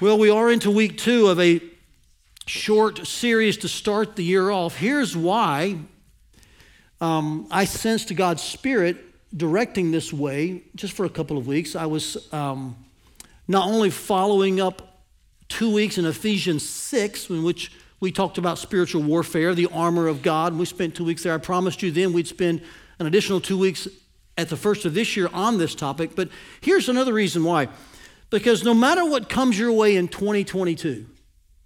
Well, we are into week two of a short series to start the year off. Here's why um, I sensed God's Spirit directing this way just for a couple of weeks. I was um, not only following up two weeks in Ephesians 6, in which we talked about spiritual warfare, the armor of God. And we spent two weeks there. I promised you then we'd spend an additional two weeks at the first of this year on this topic. But here's another reason why. Because no matter what comes your way in 2022,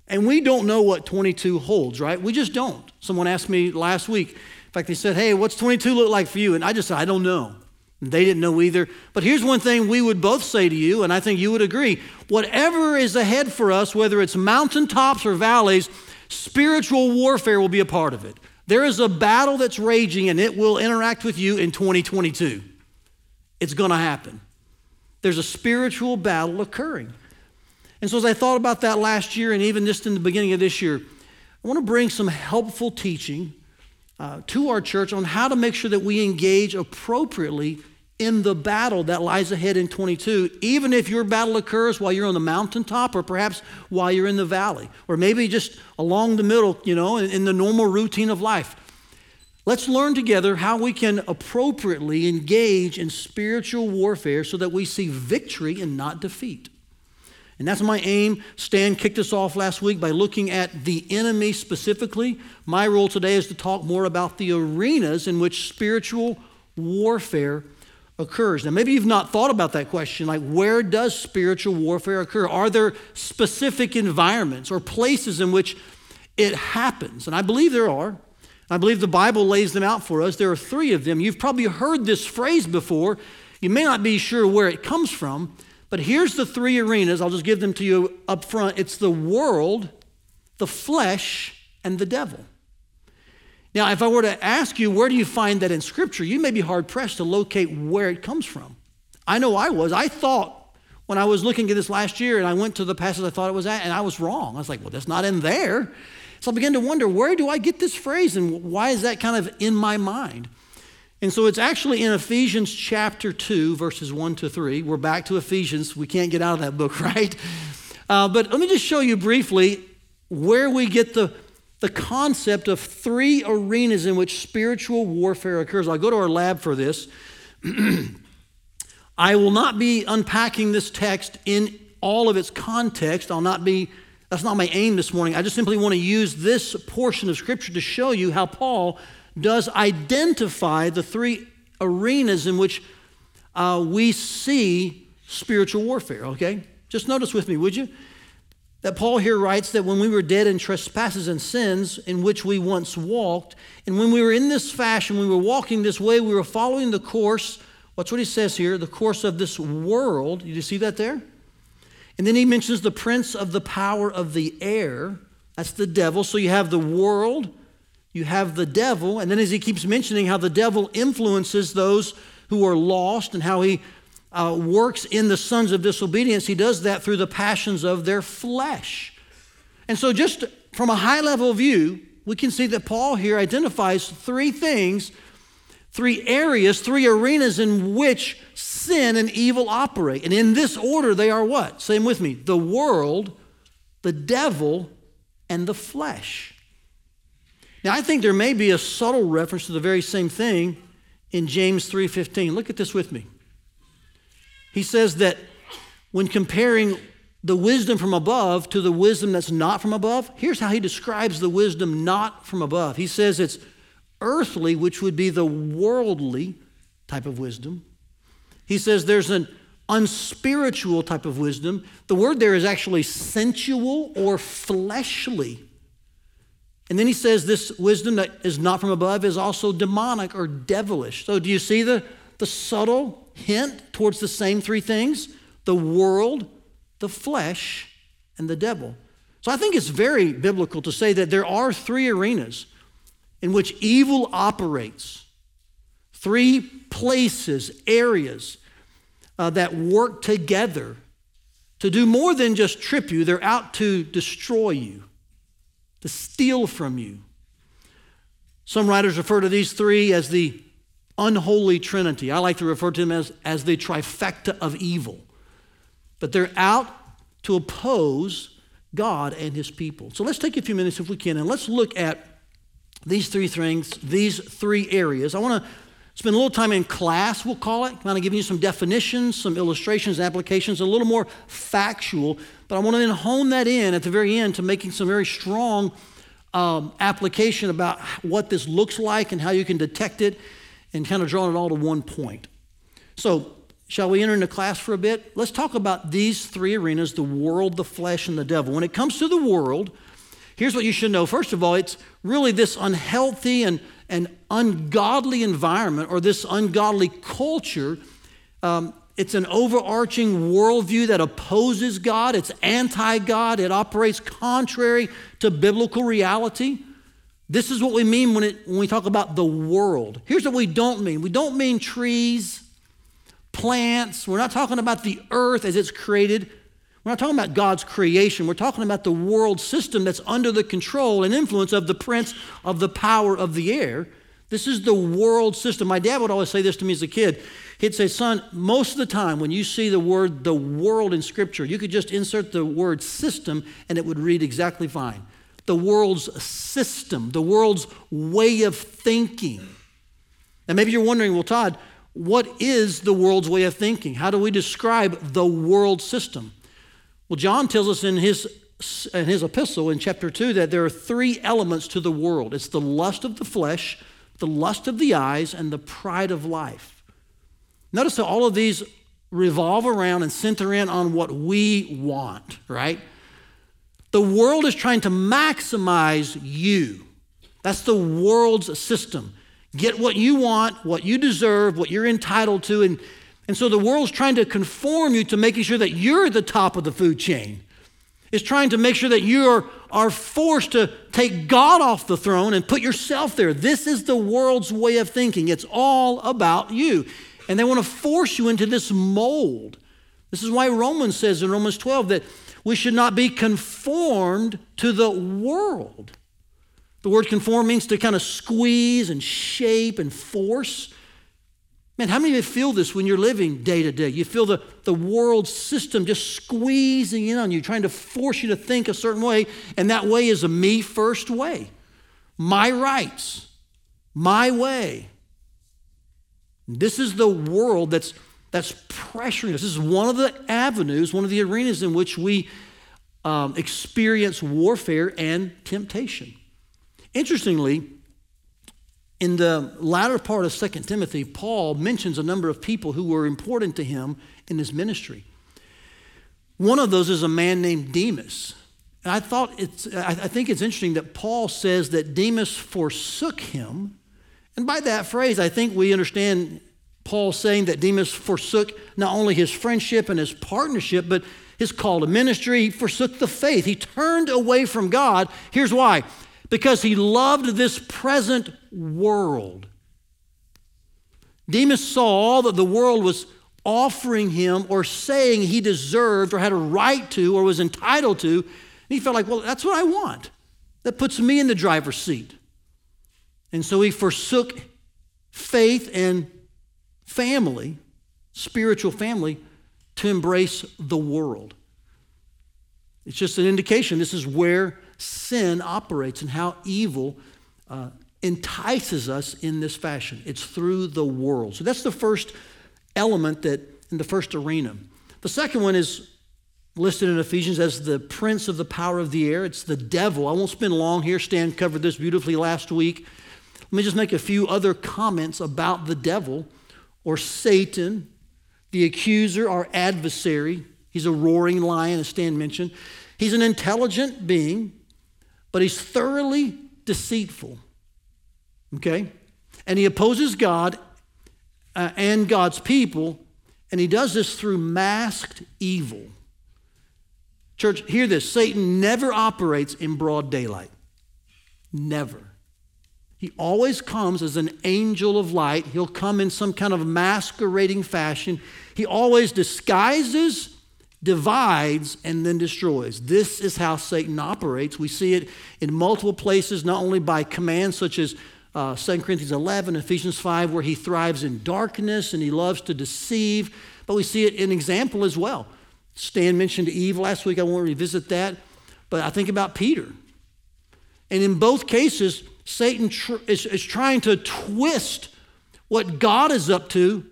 and we don't know what 22 holds, right? We just don't. Someone asked me last week, in fact, they said, Hey, what's 22 look like for you? And I just said, I don't know. And they didn't know either. But here's one thing we would both say to you, and I think you would agree whatever is ahead for us, whether it's mountaintops or valleys, spiritual warfare will be a part of it. There is a battle that's raging, and it will interact with you in 2022. It's going to happen. There's a spiritual battle occurring. And so, as I thought about that last year and even just in the beginning of this year, I want to bring some helpful teaching uh, to our church on how to make sure that we engage appropriately in the battle that lies ahead in 22, even if your battle occurs while you're on the mountaintop or perhaps while you're in the valley, or maybe just along the middle, you know, in, in the normal routine of life. Let's learn together how we can appropriately engage in spiritual warfare so that we see victory and not defeat. And that's my aim. Stan kicked us off last week by looking at the enemy specifically. My role today is to talk more about the arenas in which spiritual warfare occurs. Now, maybe you've not thought about that question like, where does spiritual warfare occur? Are there specific environments or places in which it happens? And I believe there are. I believe the Bible lays them out for us. There are three of them. You've probably heard this phrase before. You may not be sure where it comes from, but here's the three arenas. I'll just give them to you up front it's the world, the flesh, and the devil. Now, if I were to ask you, where do you find that in Scripture, you may be hard pressed to locate where it comes from. I know I was. I thought when I was looking at this last year and I went to the passage I thought it was at, and I was wrong. I was like, well, that's not in there. So I began to wonder, where do I get this phrase and why is that kind of in my mind? And so it's actually in Ephesians chapter 2, verses 1 to 3. We're back to Ephesians. We can't get out of that book, right? Uh, but let me just show you briefly where we get the, the concept of three arenas in which spiritual warfare occurs. I'll go to our lab for this. I will not be unpacking this text in all of its context. I'll not be that's not my aim this morning. I just simply want to use this portion of Scripture to show you how Paul does identify the three arenas in which uh, we see spiritual warfare, okay? Just notice with me, would you? That Paul here writes that when we were dead in trespasses and sins in which we once walked, and when we were in this fashion, we were walking this way, we were following the course, what's what he says here, the course of this world. You see that there? And then he mentions the prince of the power of the air. That's the devil. So you have the world, you have the devil, and then as he keeps mentioning how the devil influences those who are lost and how he uh, works in the sons of disobedience, he does that through the passions of their flesh. And so, just from a high level view, we can see that Paul here identifies three things, three areas, three arenas in which sin and evil operate. And in this order, they are what? Them with me the world, the devil, and the flesh. Now, I think there may be a subtle reference to the very same thing in James 3:15. Look at this with me. He says that when comparing the wisdom from above to the wisdom that's not from above, here's how he describes the wisdom not from above. He says it's earthly, which would be the worldly type of wisdom. He says there's an unspiritual type of wisdom. The word there is actually sensual or fleshly. And then he says this wisdom that is not from above is also demonic or devilish. So do you see the, the subtle hint towards the same three things? The world, the flesh, and the devil. So I think it's very biblical to say that there are three arenas in which evil operates, three places, areas uh, that work together to do more than just trip you, they're out to destroy you, to steal from you. Some writers refer to these three as the unholy trinity. I like to refer to them as, as the trifecta of evil. But they're out to oppose God and his people. So let's take a few minutes if we can and let's look at these three things, these three areas. I want to spend a little time in class, we'll call it, kind of giving you some definitions, some illustrations, applications, a little more factual. But I want to then hone that in at the very end to making some very strong um, application about what this looks like and how you can detect it and kind of drawing it all to one point. So, shall we enter into class for a bit? Let's talk about these three arenas the world, the flesh, and the devil. When it comes to the world, here's what you should know. First of all, it's really this unhealthy and, and ungodly environment or this ungodly culture. Um, it's an overarching worldview that opposes God, it's anti God, it operates contrary to biblical reality. This is what we mean when, it, when we talk about the world. Here's what we don't mean we don't mean trees, plants, we're not talking about the earth as it's created. We're not talking about God's creation. We're talking about the world system that's under the control and influence of the prince of the power of the air. This is the world system. My dad would always say this to me as a kid. He'd say, Son, most of the time when you see the word the world in Scripture, you could just insert the word system and it would read exactly fine. The world's system, the world's way of thinking. And maybe you're wondering, well, Todd, what is the world's way of thinking? How do we describe the world system? Well, John tells us in his, in his epistle in chapter 2 that there are three elements to the world it's the lust of the flesh, the lust of the eyes, and the pride of life. Notice that all of these revolve around and center in on what we want, right? The world is trying to maximize you. That's the world's system. Get what you want, what you deserve, what you're entitled to, and and so the world's trying to conform you to making sure that you're at the top of the food chain. It's trying to make sure that you are, are forced to take God off the throne and put yourself there. This is the world's way of thinking. It's all about you. And they want to force you into this mold. This is why Romans says in Romans 12 that we should not be conformed to the world. The word conform means to kind of squeeze and shape and force. Man, how many of you feel this when you're living day to day? You feel the, the world system just squeezing in on you, trying to force you to think a certain way, and that way is a me first way. My rights, my way. This is the world that's, that's pressuring us. This is one of the avenues, one of the arenas in which we um, experience warfare and temptation. Interestingly, in the latter part of 2 Timothy, Paul mentions a number of people who were important to him in his ministry. One of those is a man named Demas. And I thought it's, I think it's interesting that Paul says that Demas forsook him. And by that phrase, I think we understand Paul saying that Demas forsook not only his friendship and his partnership, but his call to ministry. He forsook the faith. He turned away from God. Here's why because he loved this present world. Demas saw all that the world was offering him or saying he deserved or had a right to or was entitled to. And he felt like, well, that's what I want. That puts me in the driver's seat. And so he forsook faith and family, spiritual family, to embrace the world. It's just an indication this is where sin operates and how evil uh, entices us in this fashion. It's through the world. So that's the first element that in the first arena. The second one is listed in Ephesians as the prince of the power of the air. It's the devil. I won't spend long here. Stan covered this beautifully last week. Let me just make a few other comments about the devil or Satan, the accuser, our adversary. He's a roaring lion, as Stan mentioned. He's an intelligent being but he's thoroughly deceitful. Okay? And he opposes God uh, and God's people, and he does this through masked evil. Church, hear this Satan never operates in broad daylight. Never. He always comes as an angel of light. He'll come in some kind of masquerading fashion. He always disguises divides and then destroys. This is how Satan operates. We see it in multiple places, not only by commands such as uh, 2 Corinthians 11, Ephesians 5, where he thrives in darkness and he loves to deceive, but we see it in example as well. Stan mentioned Eve last week. I won't revisit that. But I think about Peter. And in both cases, Satan tr- is, is, trying to twist what God is up to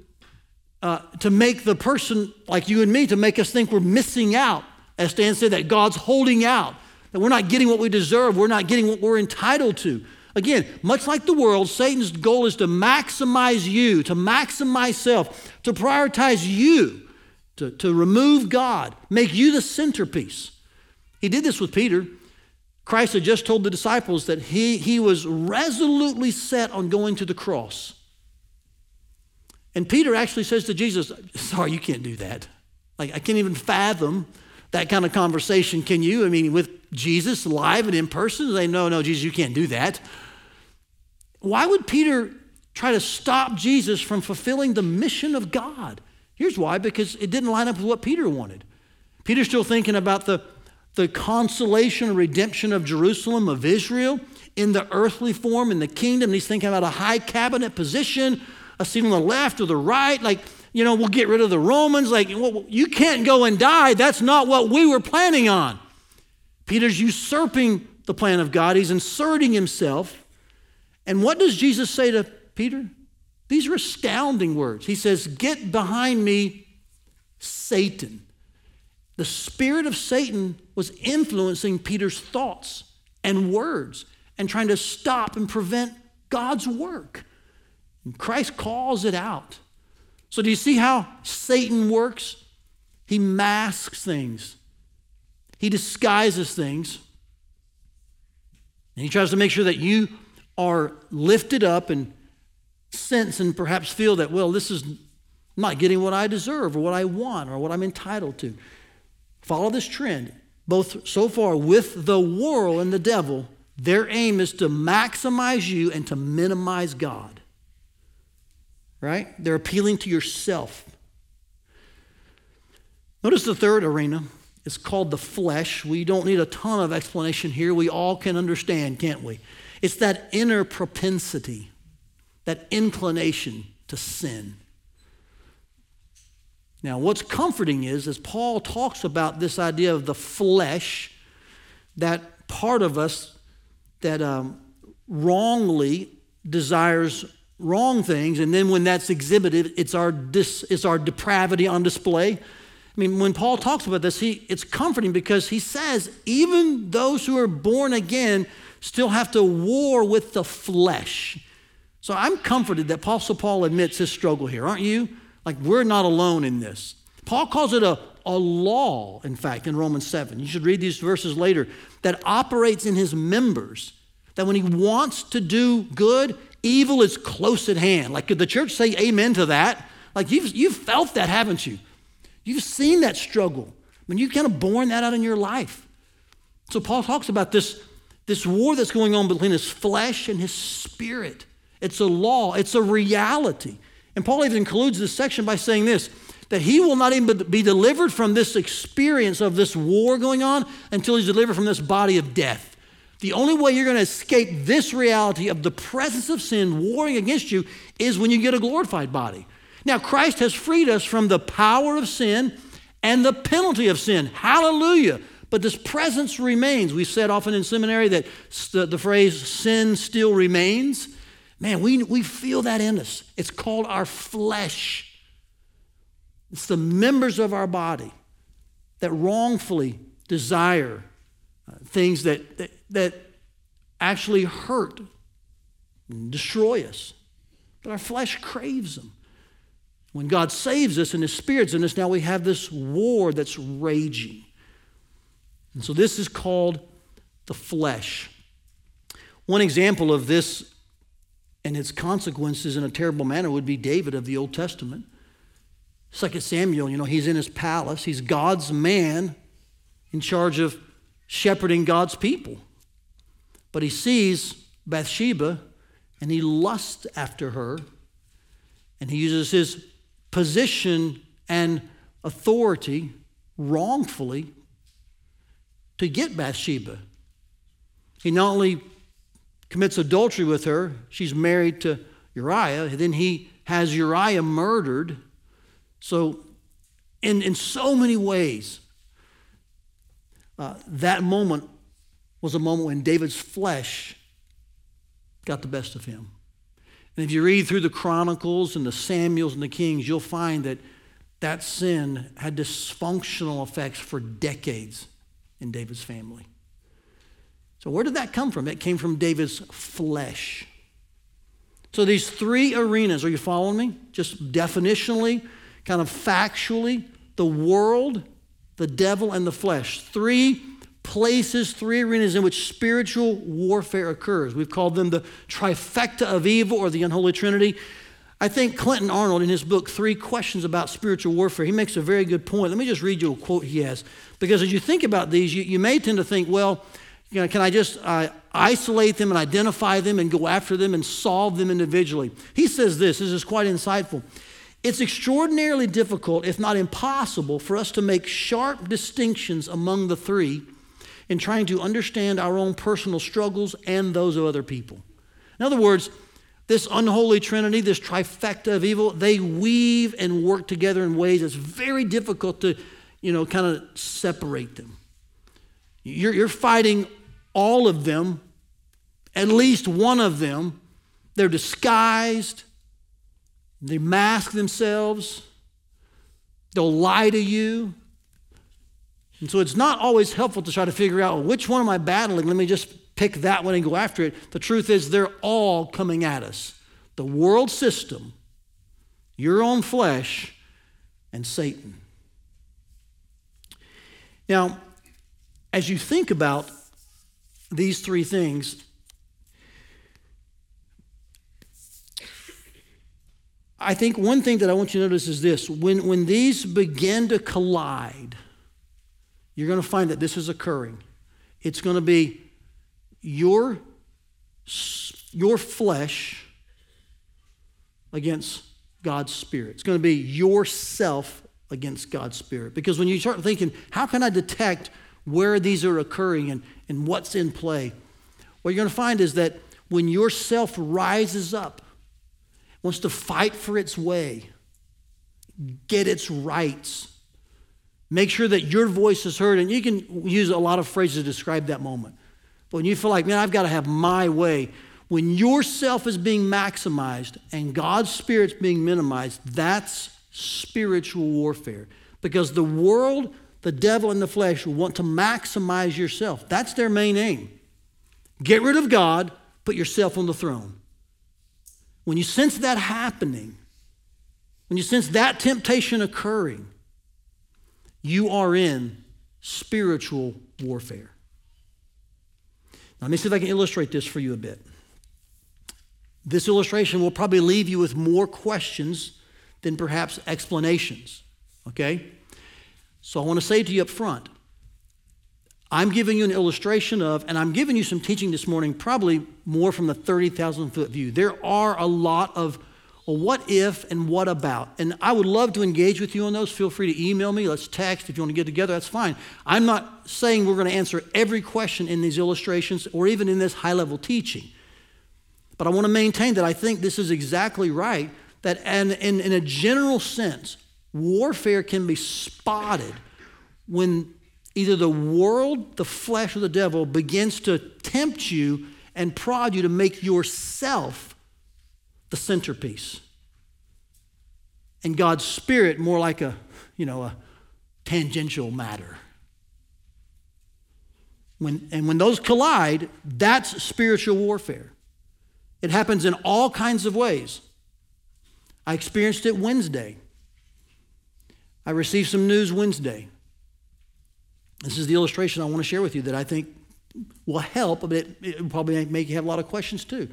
uh, to make the person like you and me, to make us think we're missing out. As Stan said, that God's holding out, that we're not getting what we deserve, we're not getting what we're entitled to. Again, much like the world, Satan's goal is to maximize you, to maximize self, to prioritize you, to, to remove God, make you the centerpiece. He did this with Peter. Christ had just told the disciples that he, he was resolutely set on going to the cross. And Peter actually says to Jesus, Sorry, you can't do that. Like, I can't even fathom that kind of conversation, can you? I mean, with Jesus live and in person? They no, no, Jesus, you can't do that. Why would Peter try to stop Jesus from fulfilling the mission of God? Here's why because it didn't line up with what Peter wanted. Peter's still thinking about the, the consolation and redemption of Jerusalem, of Israel, in the earthly form, in the kingdom. He's thinking about a high cabinet position, a seat on the left or the right. Like, you know, we'll get rid of the Romans. Like, well, you can't go and die. That's not what we were planning on. Peter's usurping the plan of God, he's inserting himself. And what does Jesus say to Peter? These are astounding words. He says, Get behind me, Satan. The spirit of Satan was influencing Peter's thoughts and words and trying to stop and prevent God's work. Christ calls it out. So, do you see how Satan works? He masks things, he disguises things. And he tries to make sure that you are lifted up and sense and perhaps feel that, well, this is not getting what I deserve or what I want or what I'm entitled to. Follow this trend. Both so far with the world and the devil, their aim is to maximize you and to minimize God. Right? They're appealing to yourself. Notice the third arena it's called the flesh. We don't need a ton of explanation here. We all can understand, can't we? It's that inner propensity, that inclination to sin. Now, what's comforting is, as Paul talks about this idea of the flesh, that part of us that um, wrongly desires wrong things, and then when that's exhibited, it's our, dis, it's our depravity on display. I mean, when Paul talks about this, he, it's comforting because he says even those who are born again still have to war with the flesh. So I'm comforted that Apostle Paul admits his struggle here, aren't you? Like we're not alone in this. Paul calls it a, a law, in fact, in Romans 7. You should read these verses later, that operates in his members. That when he wants to do good, evil is close at hand. Like, could the church say amen to that? Like, you've, you've felt that, haven't you? You've seen that struggle. I mean, you've kind of borne that out in your life. So Paul talks about this, this war that's going on between his flesh and his spirit. It's a law, it's a reality. And Paul even concludes this section by saying this that he will not even be delivered from this experience of this war going on until he's delivered from this body of death. The only way you're going to escape this reality of the presence of sin warring against you is when you get a glorified body. Now, Christ has freed us from the power of sin and the penalty of sin. Hallelujah. But this presence remains. We said often in seminary that the, phrase sin still remains. Man, we, we feel that in us. It's called our flesh. It's the members of our body that wrongfully desire things that, that, that actually hurt and destroy us. But our flesh craves them. When God saves us and His Spirit's in us, now we have this war that's raging. And so this is called the flesh. One example of this and its consequences in a terrible manner would be David of the Old Testament. Second Samuel, you know, he's in his palace. He's God's man in charge of shepherding God's people. But he sees Bathsheba and he lusts after her. And he uses his position and authority wrongfully to get Bathsheba. He not only commits adultery with her, she's married to Uriah, then he has Uriah murdered. So in, in so many ways, uh, that moment was a moment when David's flesh got the best of him. And if you read through the Chronicles and the Samuels and the Kings, you'll find that that sin had dysfunctional effects for decades in David's family. So, where did that come from? It came from David's flesh. So, these three arenas, are you following me? Just definitionally, kind of factually, the world, the devil, and the flesh. Three places, three arenas in which spiritual warfare occurs. We've called them the trifecta of evil or the unholy trinity. I think Clinton Arnold, in his book, Three Questions About Spiritual Warfare, he makes a very good point. Let me just read you a quote he has. Because as you think about these, you, you may tend to think, well, you know, can I just uh, isolate them and identify them and go after them and solve them individually? He says this, this is quite insightful. It's extraordinarily difficult, if not impossible, for us to make sharp distinctions among the three in trying to understand our own personal struggles and those of other people. In other words, this unholy trinity, this trifecta of evil, they weave and work together in ways that's very difficult to, you know, kind of separate them. You're, you're fighting all of them, at least one of them. They're disguised, they mask themselves, they'll lie to you, and so it's not always helpful to try to figure out well, which one am I battling? Let me just pick that one and go after it. The truth is, they're all coming at us the world system, your own flesh, and Satan. Now, as you think about these three things, I think one thing that I want you to notice is this when, when these begin to collide, you're going to find that this is occurring. It's going to be your, your flesh against God's spirit. It's going to be yourself against God's spirit. Because when you start thinking, how can I detect where these are occurring and, and what's in play? What you're going to find is that when yourself rises up, wants to fight for its way, get its rights, Make sure that your voice is heard. And you can use a lot of phrases to describe that moment. But when you feel like, man, I've got to have my way, when yourself is being maximized and God's Spirit's being minimized, that's spiritual warfare. Because the world, the devil, and the flesh want to maximize yourself. That's their main aim. Get rid of God, put yourself on the throne. When you sense that happening, when you sense that temptation occurring, you are in spiritual warfare. Now, let me see if I can illustrate this for you a bit. This illustration will probably leave you with more questions than perhaps explanations, okay? So I want to say to you up front I'm giving you an illustration of, and I'm giving you some teaching this morning, probably more from the 30,000 foot view. There are a lot of well, what if and what about? And I would love to engage with you on those. Feel free to email me. Let's text. If you want to get together, that's fine. I'm not saying we're going to answer every question in these illustrations or even in this high level teaching. But I want to maintain that I think this is exactly right. That in, in, in a general sense, warfare can be spotted when either the world, the flesh, or the devil begins to tempt you and prod you to make yourself the centerpiece. And God's Spirit more like a, you know, a tangential matter. When, and when those collide, that's spiritual warfare. It happens in all kinds of ways. I experienced it Wednesday. I received some news Wednesday. This is the illustration I want to share with you that I think will help, but it, it probably make you have a lot of questions too.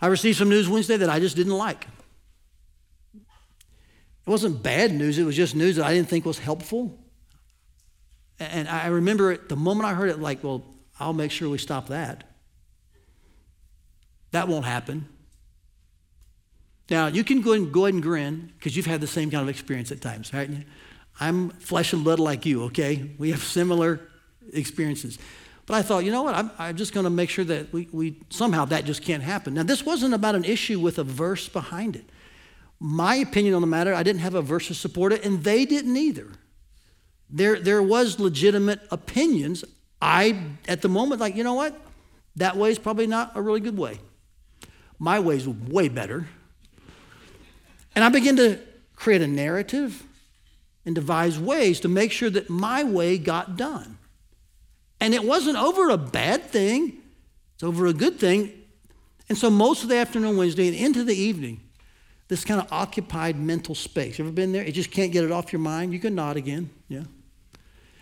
I received some news Wednesday that I just didn't like. It wasn't bad news, it was just news that I didn't think was helpful. And I remember it, the moment I heard it, like, well, I'll make sure we stop that. That won't happen. Now, you can go, and, go ahead and grin because you've had the same kind of experience at times, right? I'm flesh and blood like you, okay? We have similar experiences. But I thought, you know what? I'm, I'm just going to make sure that we, we somehow that just can't happen. Now, this wasn't about an issue with a verse behind it. my opinion on the matter, I didn't have a verse to support it, and they didn't either. There, there was legitimate opinions. I, at the moment, like, you know what? That way is probably not a really good way. My way is way better. And I begin to create a narrative and devise ways to make sure that my way got done. And it wasn't over a bad thing, it's over a good thing. And so most of the afternoon Wednesday and into the evening, this kind of occupied mental space. Ever been there? You just can't get it off your mind. You can nod again. Yeah.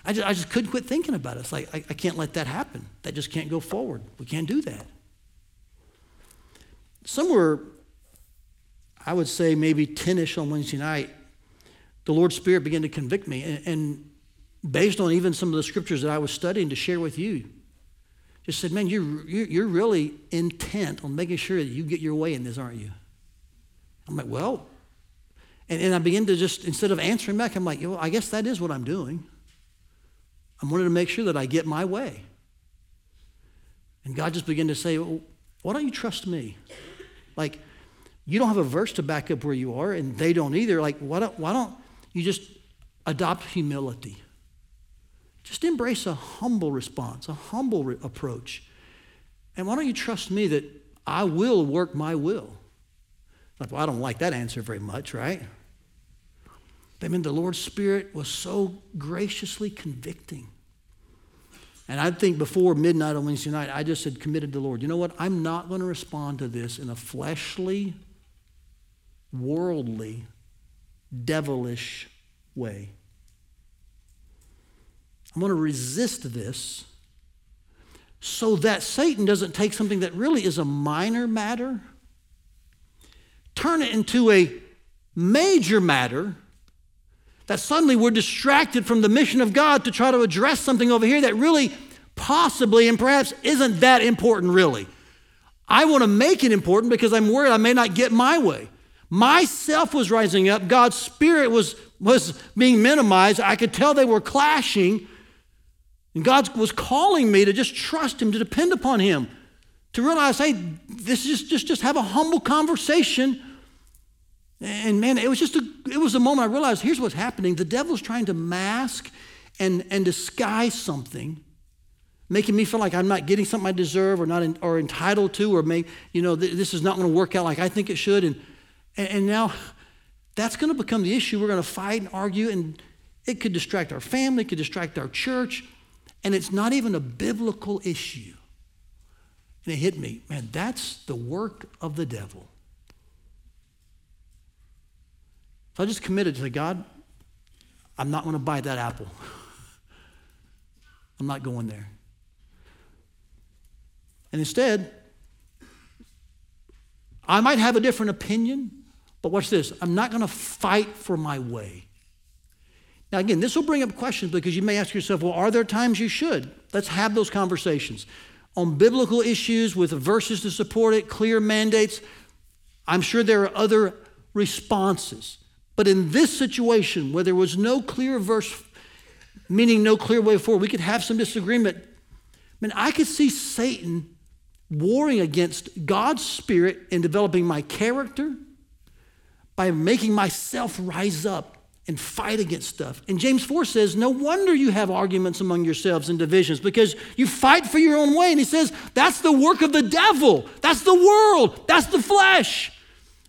I just, I just couldn't quit thinking about it. It's like, I, I can't let that happen. That just can't go forward. We can't do that. Somewhere, I would say maybe 10 ish on Wednesday night, the Lord's Spirit began to convict me. And, and, based on even some of the scriptures that I was studying to share with you, just said, Man, you're, you're really intent on making sure that you get your way in this, aren't you? I'm like, Well, and, and I begin to just, instead of answering back, I'm like, well, I guess that is what I'm doing. I'm wanting to make sure that I get my way. And God just began to say, well, why don't you trust me? Like, you don't have a verse to back up where you are, and they don't either. Like, why don't, why don't you just adopt humility? Just embrace a humble response, a humble re- approach. And why don't you trust me that I will work my will? Like, well, I don't like that answer very much, right? I mean, the Lord's Spirit was so graciously convicting. And I think before midnight on Wednesday night, I just had committed to the Lord, you know what? I'm not going to respond to this in a fleshly, worldly, devilish way. I'm going to resist this so that Satan doesn't take something that really is a minor matter, turn it into a major matter that suddenly we're distracted from the mission of God to try to address something over here that really possibly and perhaps isn't that important, really. I want to make it important because I'm worried I may not get my way. Myself was rising up, God's Spirit was, was being minimized. I could tell they were clashing. And God was calling me to just trust Him, to depend upon Him, to realize, hey, this is just, just, have a humble conversation and man, it was just a, it was a moment I realized here's what's happening. The devil's trying to mask and, and disguise something, making me feel like I'm not getting something I deserve or not in, or entitled to, or may, you know, th- this is not going to work out like I think it should. And, and, and now that's going to become the issue. We're going to fight and argue, and it could distract our family, it could distract our church, and it's not even a biblical issue. And it hit me, man, that's the work of the devil. So I just committed to God, I'm not going to bite that apple. I'm not going there. And instead, I might have a different opinion, but watch this I'm not going to fight for my way. Now, again, this will bring up questions because you may ask yourself, well, are there times you should? Let's have those conversations. On biblical issues with verses to support it, clear mandates, I'm sure there are other responses. But in this situation, where there was no clear verse, meaning no clear way forward, we could have some disagreement. I mean, I could see Satan warring against God's spirit in developing my character by making myself rise up and fight against stuff. And James 4 says, No wonder you have arguments among yourselves and divisions because you fight for your own way. And he says, That's the work of the devil, that's the world, that's the flesh.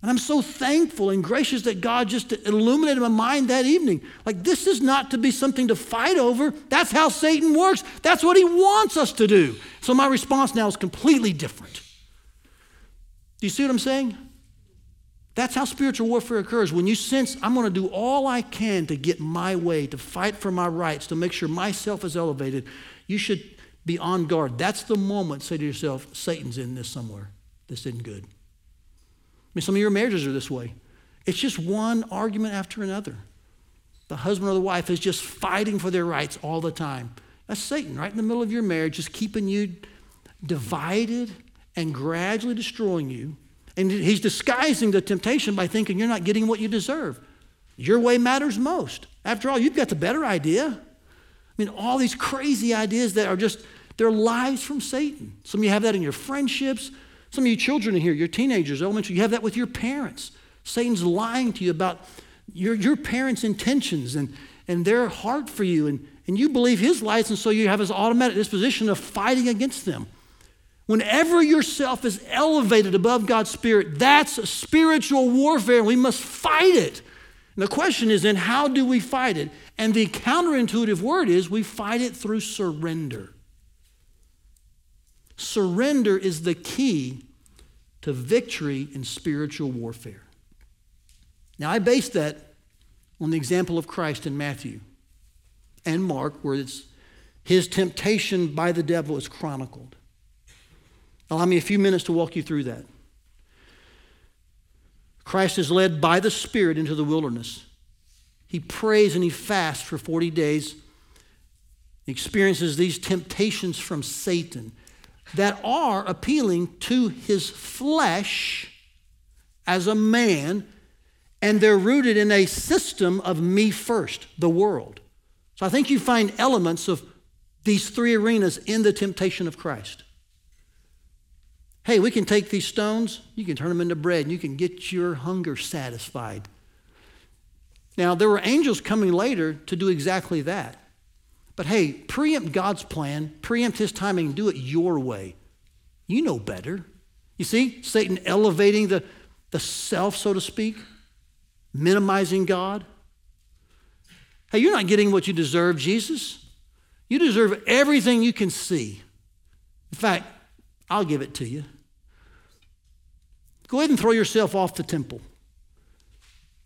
And I'm so thankful and gracious that God just illuminated my mind that evening. Like, this is not to be something to fight over. That's how Satan works. That's what he wants us to do. So, my response now is completely different. Do you see what I'm saying? That's how spiritual warfare occurs. When you sense, I'm going to do all I can to get my way, to fight for my rights, to make sure myself is elevated, you should be on guard. That's the moment, say to yourself, Satan's in this somewhere. This isn't good I mean, some of your marriages are this way. It's just one argument after another. The husband or the wife is just fighting for their rights all the time. That's Satan right in the middle of your marriage, just keeping you divided and gradually destroying you. And he's disguising the temptation by thinking you're not getting what you deserve. Your way matters most. After all, you've got the better idea. I mean, all these crazy ideas that are just, they're lies from Satan. Some of you have that in your friendships, some of you children in here, your teenagers, elementary, you have that with your parents. Satan's lying to you about your, your parents' intentions and, and their heart for you, and, and you believe his lies, and so you have this automatic disposition of fighting against them. Whenever yourself is elevated above God's Spirit, that's spiritual warfare, we must fight it. And the question is then, how do we fight it? And the counterintuitive word is we fight it through surrender. Surrender is the key to victory in spiritual warfare. Now, I base that on the example of Christ in Matthew and Mark, where it's his temptation by the devil is chronicled. Allow me a few minutes to walk you through that. Christ is led by the Spirit into the wilderness. He prays and he fasts for 40 days. He experiences these temptations from Satan that are appealing to his flesh as a man, and they're rooted in a system of me first, the world. So I think you find elements of these three arenas in the temptation of Christ. Hey, we can take these stones, you can turn them into bread, and you can get your hunger satisfied. Now, there were angels coming later to do exactly that. But hey, preempt God's plan, preempt His timing, do it your way. You know better. You see, Satan elevating the, the self, so to speak, minimizing God. Hey, you're not getting what you deserve, Jesus. You deserve everything you can see. In fact, I'll give it to you. Go ahead and throw yourself off the temple.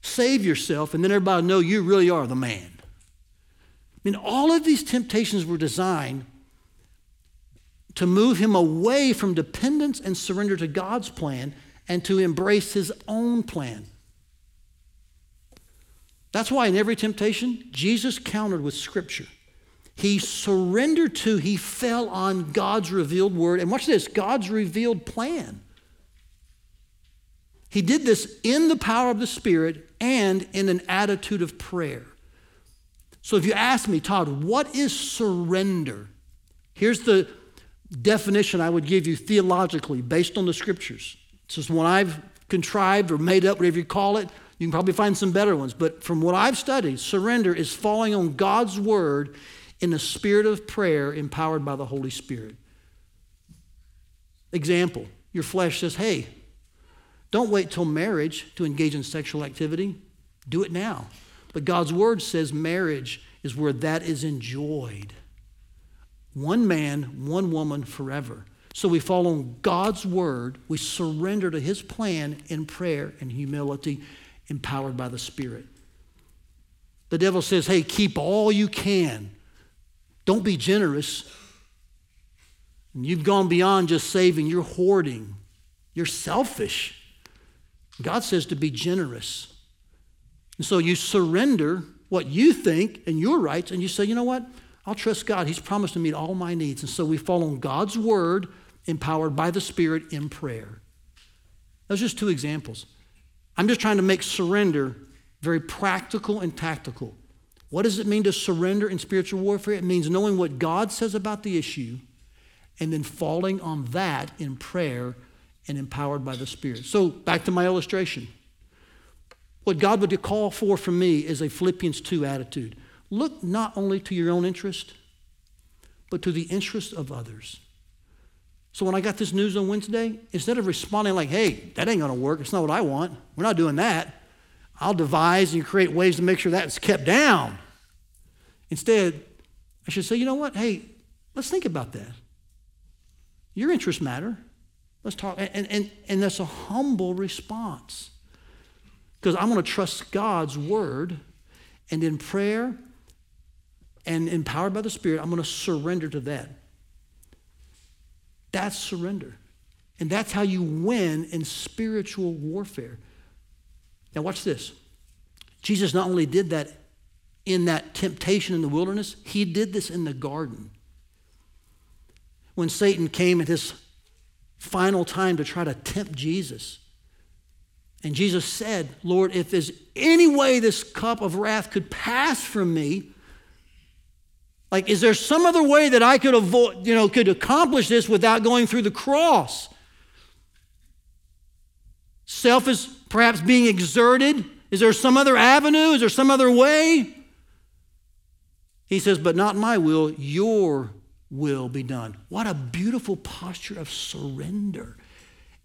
Save yourself, and then everybody will know you really are the man. I mean, all of these temptations were designed to move him away from dependence and surrender to God's plan and to embrace his own plan. That's why in every temptation, Jesus countered with Scripture. He surrendered to, he fell on God's revealed word. And watch this God's revealed plan. He did this in the power of the Spirit and in an attitude of prayer. So if you ask me, Todd, what is surrender? Here's the definition I would give you theologically based on the scriptures. This is one I've contrived or made up, whatever you call it. You can probably find some better ones. But from what I've studied, surrender is falling on God's word in the spirit of prayer empowered by the Holy Spirit. Example your flesh says, hey, don't wait till marriage to engage in sexual activity. Do it now. But God's word says marriage is where that is enjoyed. One man, one woman forever. So we follow God's word, we surrender to his plan in prayer and humility, empowered by the Spirit. The devil says, hey, keep all you can. Don't be generous. You've gone beyond just saving, you're hoarding, you're selfish. God says to be generous. And so you surrender what you think and your rights, and you say, you know what? I'll trust God. He's promised to meet all my needs. And so we follow God's word, empowered by the Spirit in prayer. Those are just two examples. I'm just trying to make surrender very practical and tactical. What does it mean to surrender in spiritual warfare? It means knowing what God says about the issue and then falling on that in prayer and empowered by the Spirit. So, back to my illustration. What God would call for from me is a Philippians 2 attitude. Look not only to your own interest, but to the interest of others. So when I got this news on Wednesday, instead of responding like, hey, that ain't to work, it's not what I want, we're not doing that, I'll devise and create ways to make sure that's kept down. Instead, I should say, you know what? Hey, let's think about that. Your interests matter. Let's talk. And, and, and that's a humble response. Because I'm going to trust God's word, and in prayer and empowered by the Spirit, I'm going to surrender to that. That's surrender. And that's how you win in spiritual warfare. Now, watch this. Jesus not only did that in that temptation in the wilderness, he did this in the garden. When Satan came at his final time to try to tempt Jesus, and Jesus said, Lord, if there's any way this cup of wrath could pass from me, like, is there some other way that I could avoid, you know, could accomplish this without going through the cross? Self is perhaps being exerted? Is there some other avenue? Is there some other way? He says, But not my will, your will be done. What a beautiful posture of surrender.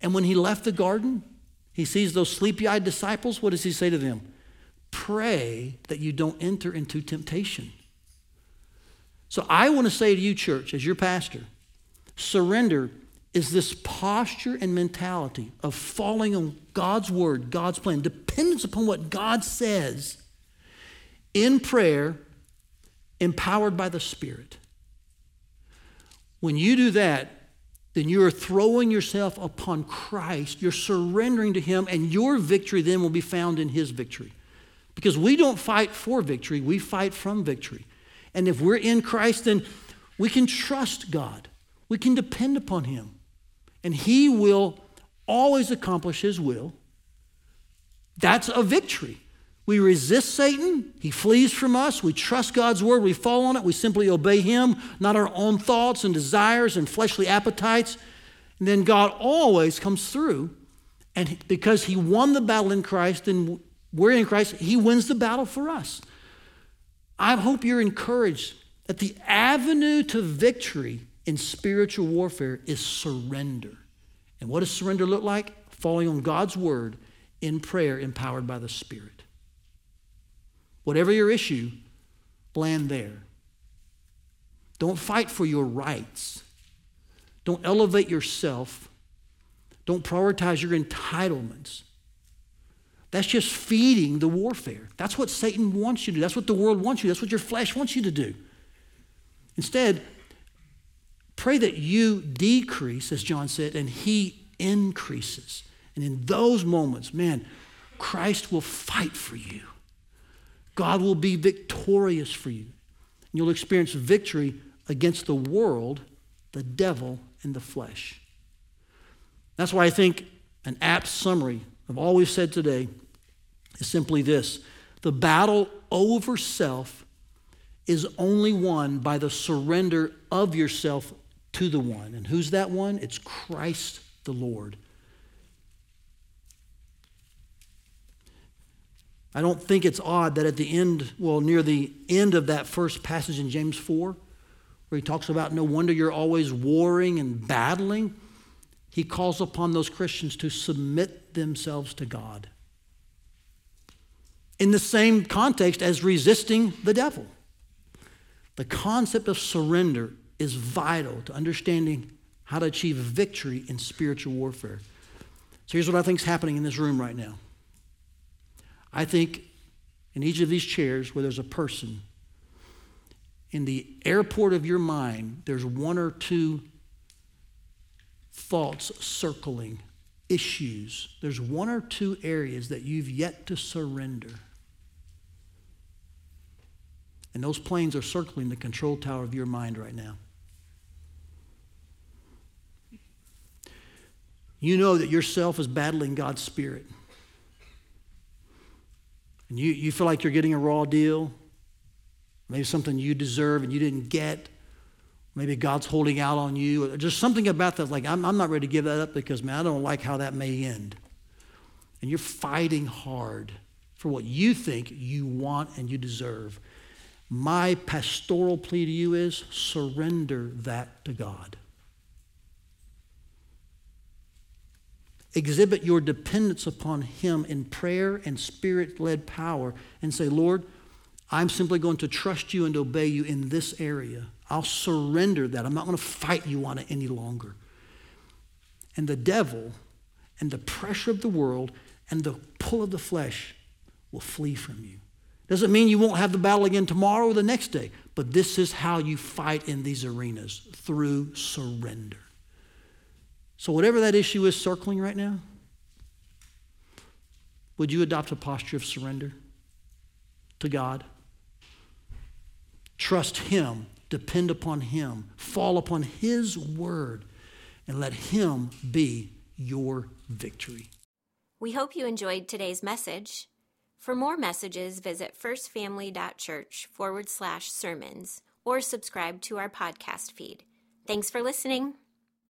And when he left the garden, he sees those sleepy eyed disciples. What does he say to them? Pray that you don't enter into temptation. So I want to say to you, church, as your pastor, surrender is this posture and mentality of falling on God's word, God's plan, dependence upon what God says in prayer, empowered by the Spirit. When you do that, then you are throwing yourself upon Christ. You're surrendering to Him, and your victory then will be found in His victory. Because we don't fight for victory, we fight from victory. And if we're in Christ, then we can trust God, we can depend upon Him, and He will always accomplish His will. That's a victory. We resist Satan, he flees from us. We trust God's word, we fall on it, we simply obey him, not our own thoughts and desires and fleshly appetites. And then God always comes through. And because he won the battle in Christ and we're in Christ, he wins the battle for us. I hope you're encouraged that the avenue to victory in spiritual warfare is surrender. And what does surrender look like? Falling on God's word in prayer, empowered by the Spirit. Whatever your issue, land there. Don't fight for your rights. Don't elevate yourself. Don't prioritize your entitlements. That's just feeding the warfare. That's what Satan wants you to do. That's what the world wants you. That's what your flesh wants you to do. Instead, pray that you decrease, as John said, and he increases. And in those moments, man, Christ will fight for you. God will be victorious for you. And You'll experience victory against the world, the devil, and the flesh. That's why I think an apt summary of all we've said today is simply this the battle over self is only won by the surrender of yourself to the one. And who's that one? It's Christ the Lord. I don't think it's odd that at the end, well, near the end of that first passage in James 4, where he talks about no wonder you're always warring and battling, he calls upon those Christians to submit themselves to God. In the same context as resisting the devil. The concept of surrender is vital to understanding how to achieve victory in spiritual warfare. So here's what I think is happening in this room right now. I think in each of these chairs where there's a person, in the airport of your mind, there's one or two thoughts circling, issues. There's one or two areas that you've yet to surrender. And those planes are circling the control tower of your mind right now. You know that yourself is battling God's Spirit and you, you feel like you're getting a raw deal, maybe something you deserve and you didn't get, maybe God's holding out on you, just something about that, like, I'm, I'm not ready to give that up because, man, I don't like how that may end. And you're fighting hard for what you think you want and you deserve. My pastoral plea to you is surrender that to God. Exhibit your dependence upon Him in prayer and spirit led power and say, Lord, I'm simply going to trust you and obey you in this area. I'll surrender that. I'm not going to fight you on it any longer. And the devil and the pressure of the world and the pull of the flesh will flee from you. Doesn't mean you won't have the battle again tomorrow or the next day, but this is how you fight in these arenas through surrender. So, whatever that issue is circling right now, would you adopt a posture of surrender to God? Trust Him, depend upon Him, fall upon His word, and let Him be your victory. We hope you enjoyed today's message. For more messages, visit firstfamily.church forward slash sermons or subscribe to our podcast feed. Thanks for listening.